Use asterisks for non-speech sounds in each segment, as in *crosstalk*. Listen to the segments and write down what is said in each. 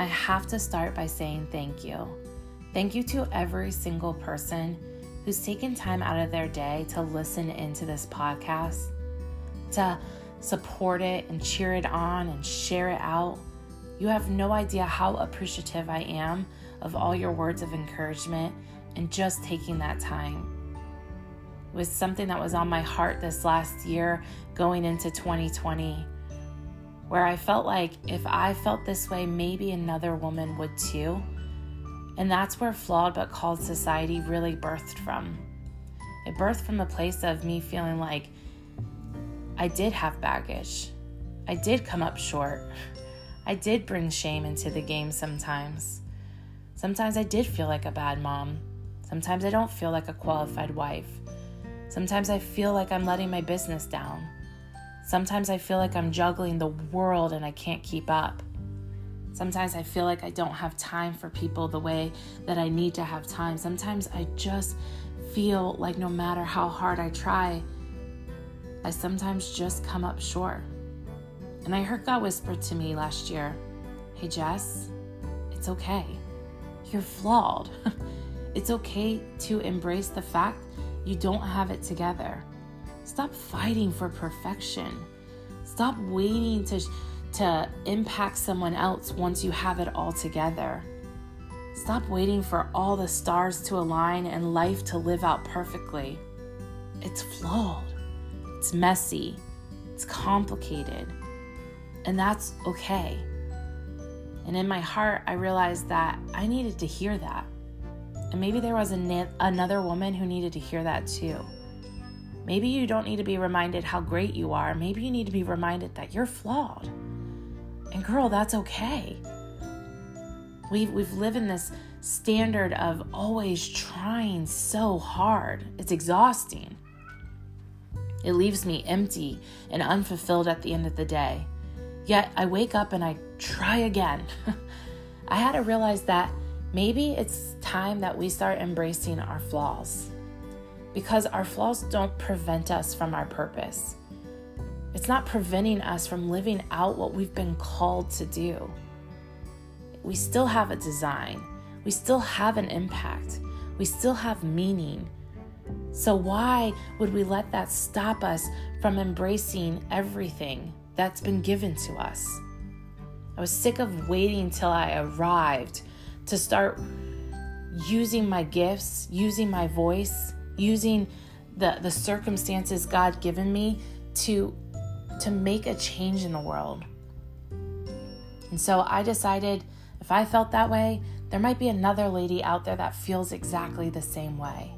I have to start by saying thank you. Thank you to every single person who's taken time out of their day to listen into this podcast, to support it and cheer it on and share it out. You have no idea how appreciative I am of all your words of encouragement and just taking that time. Was something that was on my heart this last year going into 2020 where I felt like if I felt this way, maybe another woman would too. And that's where Flawed But Called Society really birthed from. It birthed from a place of me feeling like I did have baggage. I did come up short. I did bring shame into the game sometimes. Sometimes I did feel like a bad mom. Sometimes I don't feel like a qualified wife. Sometimes I feel like I'm letting my business down. Sometimes I feel like I'm juggling the world and I can't keep up. Sometimes I feel like I don't have time for people the way that I need to have time. Sometimes I just feel like no matter how hard I try, I sometimes just come up short. And I heard God whisper to me last year Hey, Jess, it's okay. You're flawed. *laughs* it's okay to embrace the fact you don't have it together. Stop fighting for perfection. Stop waiting to, to impact someone else once you have it all together. Stop waiting for all the stars to align and life to live out perfectly. It's flawed, it's messy, it's complicated, and that's okay. And in my heart, I realized that I needed to hear that. And maybe there was na- another woman who needed to hear that too. Maybe you don't need to be reminded how great you are. Maybe you need to be reminded that you're flawed. And girl, that's okay. We've, we've lived in this standard of always trying so hard. It's exhausting. It leaves me empty and unfulfilled at the end of the day. Yet I wake up and I try again. *laughs* I had to realize that maybe it's time that we start embracing our flaws because our flaws don't prevent us from our purpose. It's not preventing us from living out what we've been called to do. We still have a design, we still have an impact, we still have meaning. So, why would we let that stop us from embracing everything that's been given to us? I was sick of waiting till I arrived to start using my gifts, using my voice, using the, the circumstances God given me to, to make a change in the world. And so I decided if I felt that way, there might be another lady out there that feels exactly the same way.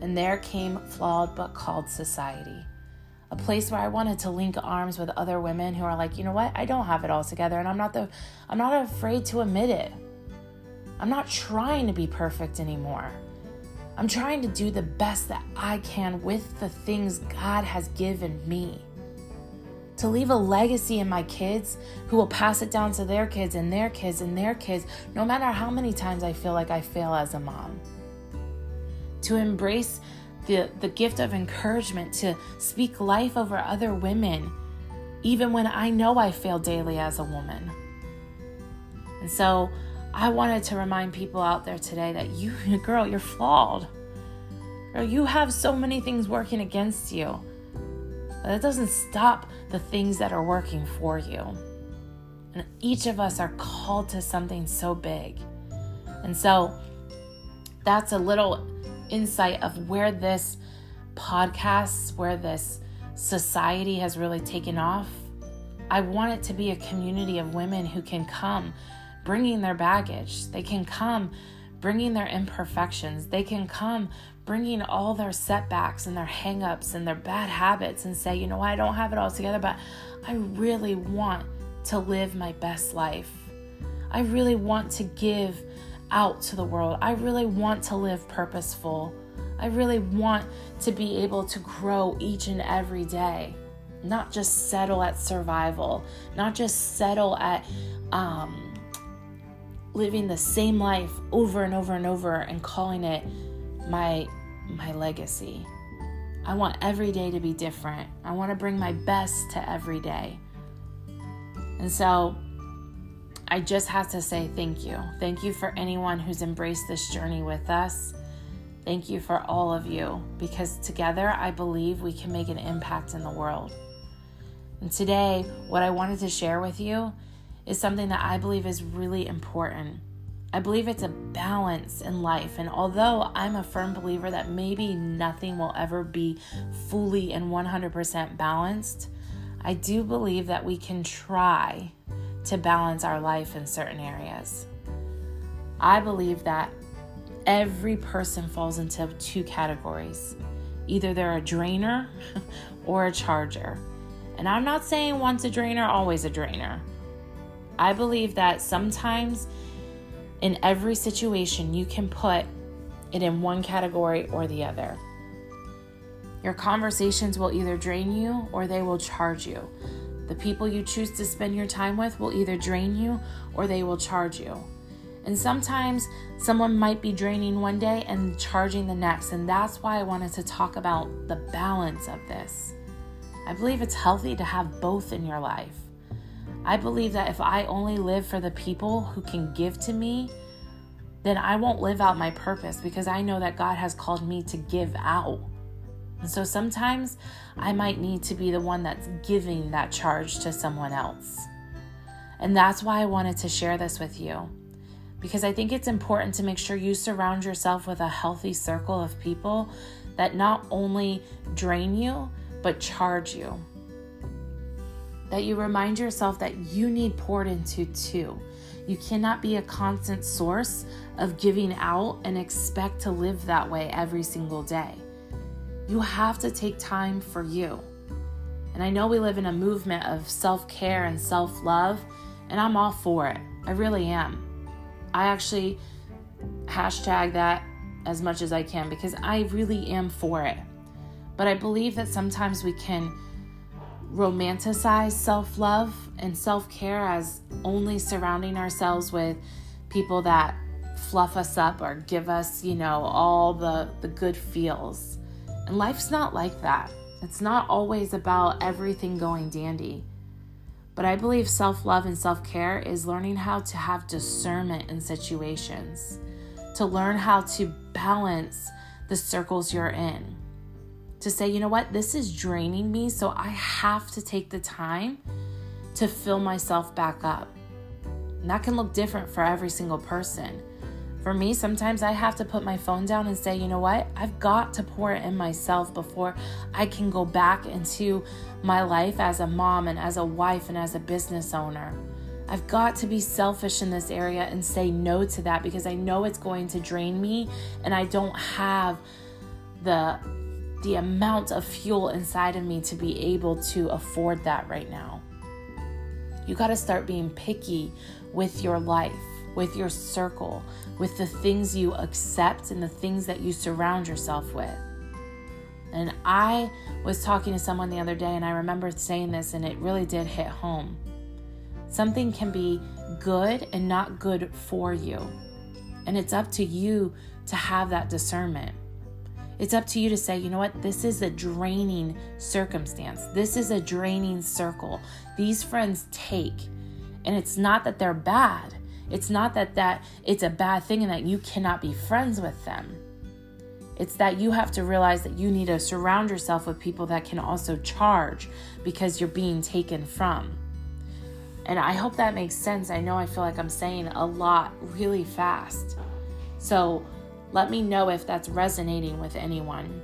And there came Flawed But Called Society, a place where I wanted to link arms with other women who are like, you know what, I don't have it all together, and I'm not the, I'm not afraid to admit it. I'm not trying to be perfect anymore. I'm trying to do the best that I can with the things God has given me. To leave a legacy in my kids who will pass it down to their kids and their kids and their kids, no matter how many times I feel like I fail as a mom. To embrace the, the gift of encouragement, to speak life over other women, even when I know I fail daily as a woman. And so, I wanted to remind people out there today that you, *laughs* girl, you're flawed. Girl, you have so many things working against you. But it doesn't stop the things that are working for you. And each of us are called to something so big. And so that's a little insight of where this podcast, where this society has really taken off. I want it to be a community of women who can come bringing their baggage. They can come bringing their imperfections. They can come bringing all their setbacks and their hangups and their bad habits and say, you know, what? I don't have it all together, but I really want to live my best life. I really want to give out to the world. I really want to live purposeful. I really want to be able to grow each and every day, not just settle at survival, not just settle at um, living the same life over and over and over and calling it my my legacy. I want every day to be different. I want to bring my best to every day. And so I just have to say thank you. Thank you for anyone who's embraced this journey with us. Thank you for all of you because together I believe we can make an impact in the world. And today, what I wanted to share with you is something that I believe is really important. I believe it's a balance in life. And although I'm a firm believer that maybe nothing will ever be fully and 100% balanced, I do believe that we can try to balance our life in certain areas. I believe that every person falls into two categories either they're a drainer *laughs* or a charger. And I'm not saying once a drainer, always a drainer. I believe that sometimes in every situation, you can put it in one category or the other. Your conversations will either drain you or they will charge you. The people you choose to spend your time with will either drain you or they will charge you. And sometimes someone might be draining one day and charging the next. And that's why I wanted to talk about the balance of this. I believe it's healthy to have both in your life. I believe that if I only live for the people who can give to me, then I won't live out my purpose because I know that God has called me to give out. And so sometimes I might need to be the one that's giving that charge to someone else. And that's why I wanted to share this with you. Because I think it's important to make sure you surround yourself with a healthy circle of people that not only drain you, but charge you that you remind yourself that you need poured into too. You cannot be a constant source of giving out and expect to live that way every single day. You have to take time for you. And I know we live in a movement of self care and self love, and I'm all for it. I really am. I actually hashtag that as much as I can because I really am for it. But I believe that sometimes we can romanticize self love and self care as only surrounding ourselves with people that fluff us up or give us, you know, all the, the good feels. And life's not like that. It's not always about everything going dandy. But I believe self love and self care is learning how to have discernment in situations, to learn how to balance the circles you're in to say, you know what, this is draining me, so I have to take the time to fill myself back up. And that can look different for every single person. For me, sometimes I have to put my phone down and say, you know what, I've got to pour it in myself before I can go back into my life as a mom and as a wife and as a business owner. I've got to be selfish in this area and say no to that because I know it's going to drain me and I don't have the the amount of fuel inside of me to be able to afford that right now. You got to start being picky with your life, with your circle, with the things you accept and the things that you surround yourself with. And I was talking to someone the other day, and I remember saying this, and it really did hit home. Something can be good and not good for you. And it's up to you to have that discernment. It's up to you to say, you know what, this is a draining circumstance. This is a draining circle. These friends take. And it's not that they're bad. It's not that that it's a bad thing and that you cannot be friends with them. It's that you have to realize that you need to surround yourself with people that can also charge because you're being taken from. And I hope that makes sense. I know I feel like I'm saying a lot really fast. So, let me know if that's resonating with anyone.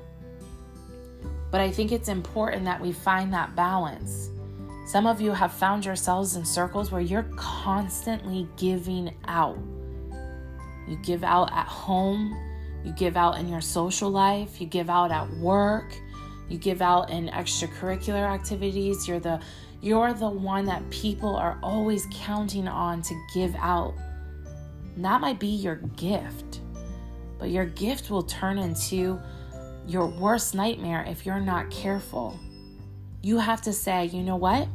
But I think it's important that we find that balance. Some of you have found yourselves in circles where you're constantly giving out. You give out at home, you give out in your social life, you give out at work, you give out in extracurricular activities. You're the you're the one that people are always counting on to give out. And that might be your gift. But your gift will turn into your worst nightmare if you're not careful. You have to say, you know what?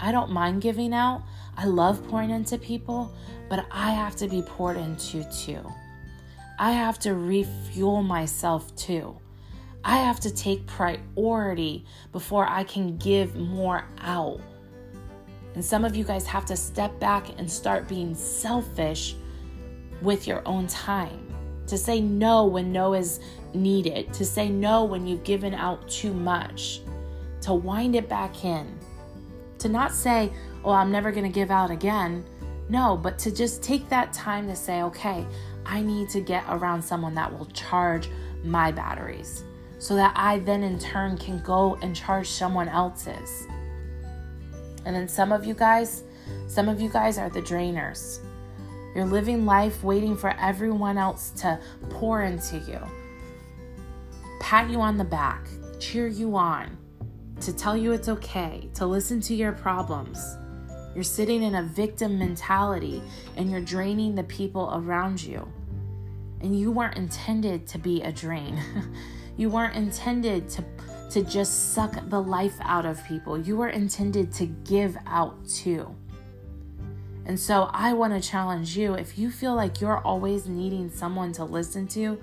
I don't mind giving out. I love pouring into people, but I have to be poured into too. I have to refuel myself too. I have to take priority before I can give more out. And some of you guys have to step back and start being selfish with your own time. To say no when no is needed, to say no when you've given out too much, to wind it back in. To not say, oh, I'm never going to give out again. No, but to just take that time to say, okay, I need to get around someone that will charge my batteries so that I then in turn can go and charge someone else's. And then some of you guys, some of you guys are the drainers. You're living life waiting for everyone else to pour into you, pat you on the back, cheer you on, to tell you it's okay, to listen to your problems. You're sitting in a victim mentality and you're draining the people around you. And you weren't intended to be a drain. *laughs* you weren't intended to to just suck the life out of people. You were intended to give out too. And so I want to challenge you if you feel like you're always needing someone to listen to,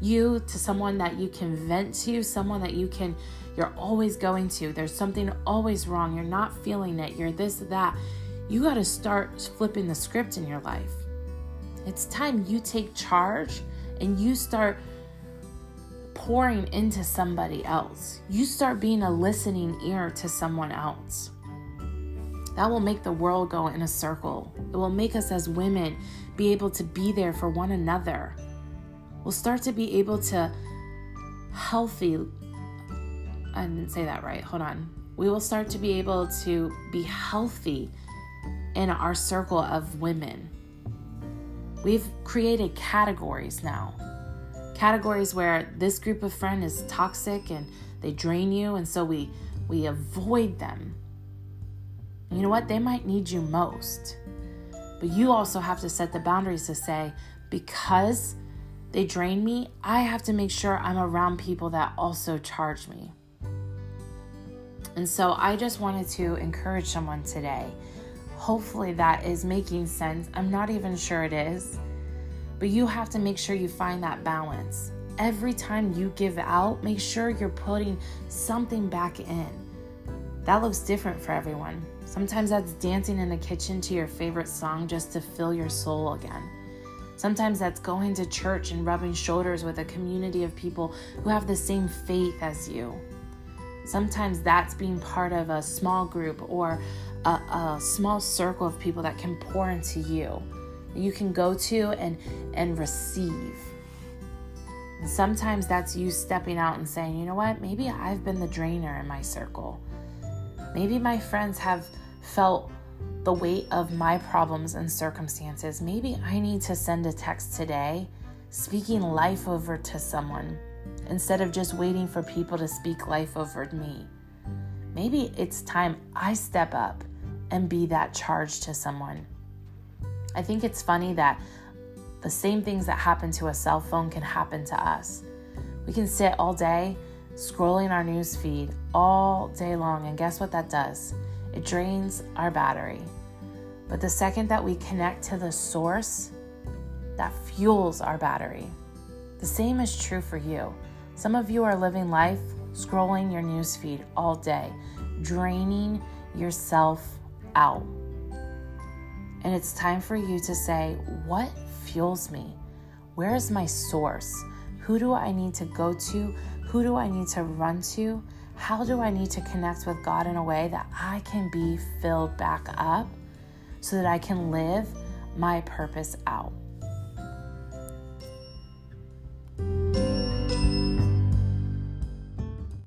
you to someone that you can vent to, someone that you can you're always going to. There's something always wrong. You're not feeling it. You're this that. You got to start flipping the script in your life. It's time you take charge and you start pouring into somebody else. You start being a listening ear to someone else. That will make the world go in a circle. It will make us as women be able to be there for one another. We'll start to be able to healthy. I didn't say that right. Hold on. We will start to be able to be healthy in our circle of women. We've created categories now categories where this group of friend is toxic and they drain you and so we we avoid them you know what? They might need you most. But you also have to set the boundaries to say because they drain me i have to make sure i'm around people that also charge me. And so i just wanted to encourage someone today. Hopefully that is making sense. I'm not even sure it is. But you have to make sure you find that balance. Every time you give out, make sure you're putting something back in. That looks different for everyone. Sometimes that's dancing in the kitchen to your favorite song just to fill your soul again. Sometimes that's going to church and rubbing shoulders with a community of people who have the same faith as you. Sometimes that's being part of a small group or a, a small circle of people that can pour into you you can go to and and receive. And sometimes that's you stepping out and saying, "You know what? Maybe I've been the drainer in my circle. Maybe my friends have felt the weight of my problems and circumstances. Maybe I need to send a text today speaking life over to someone instead of just waiting for people to speak life over me. Maybe it's time I step up and be that charge to someone. I think it's funny that the same things that happen to a cell phone can happen to us. We can sit all day scrolling our news feed all day long, and guess what that does? It drains our battery. But the second that we connect to the source, that fuels our battery. The same is true for you. Some of you are living life scrolling your news feed all day, draining yourself out. And it's time for you to say, What fuels me? Where is my source? Who do I need to go to? Who do I need to run to? How do I need to connect with God in a way that I can be filled back up so that I can live my purpose out?